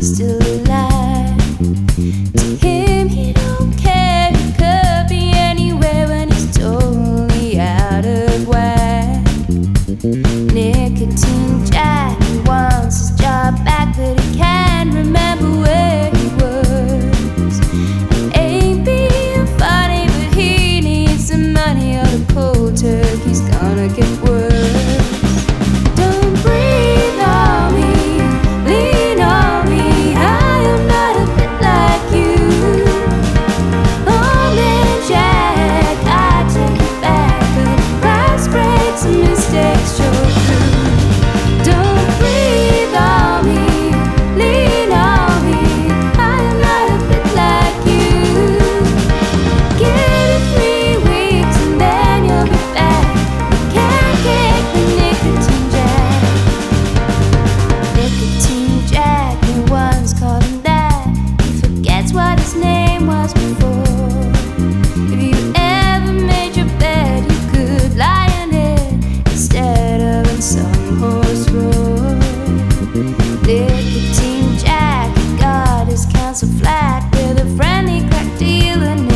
still alive. a flat with a friendly crack dealer.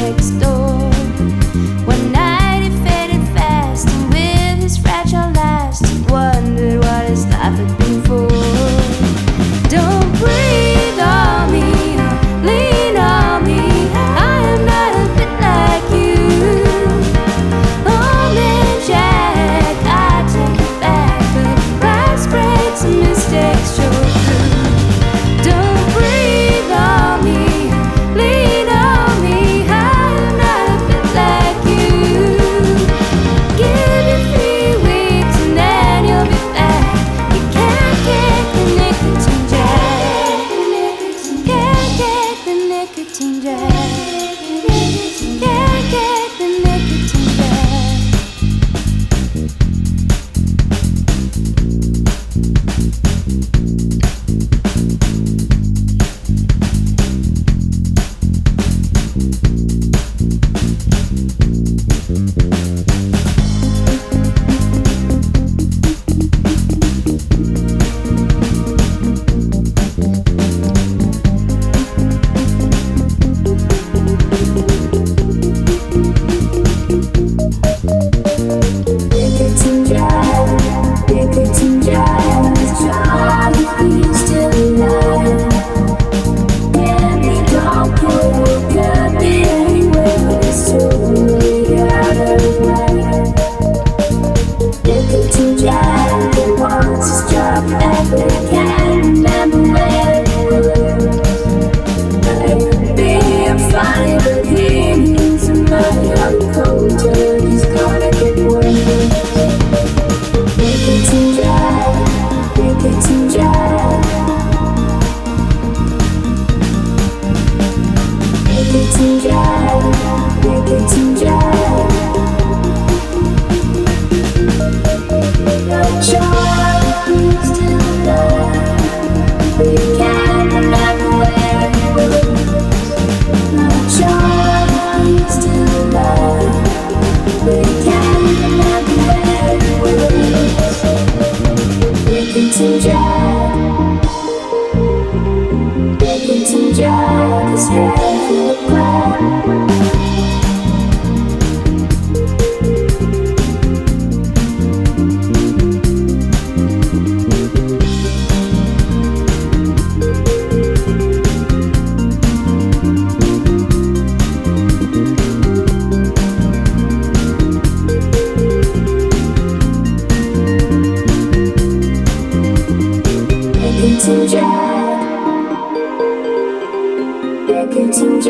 Make it ginger, make it ginger.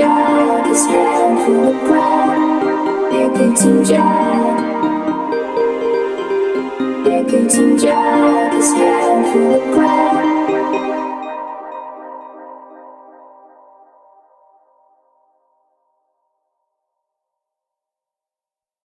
Jack is hanging from the ground. Nicotine Jack. The.